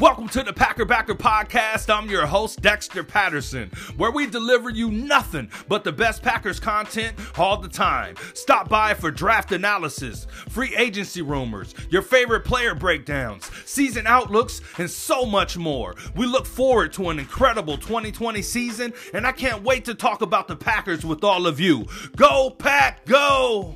Welcome to the Packer Backer Podcast. I'm your host, Dexter Patterson, where we deliver you nothing but the best Packers content all the time. Stop by for draft analysis, free agency rumors, your favorite player breakdowns, season outlooks, and so much more. We look forward to an incredible 2020 season, and I can't wait to talk about the Packers with all of you. Go, Pack, go!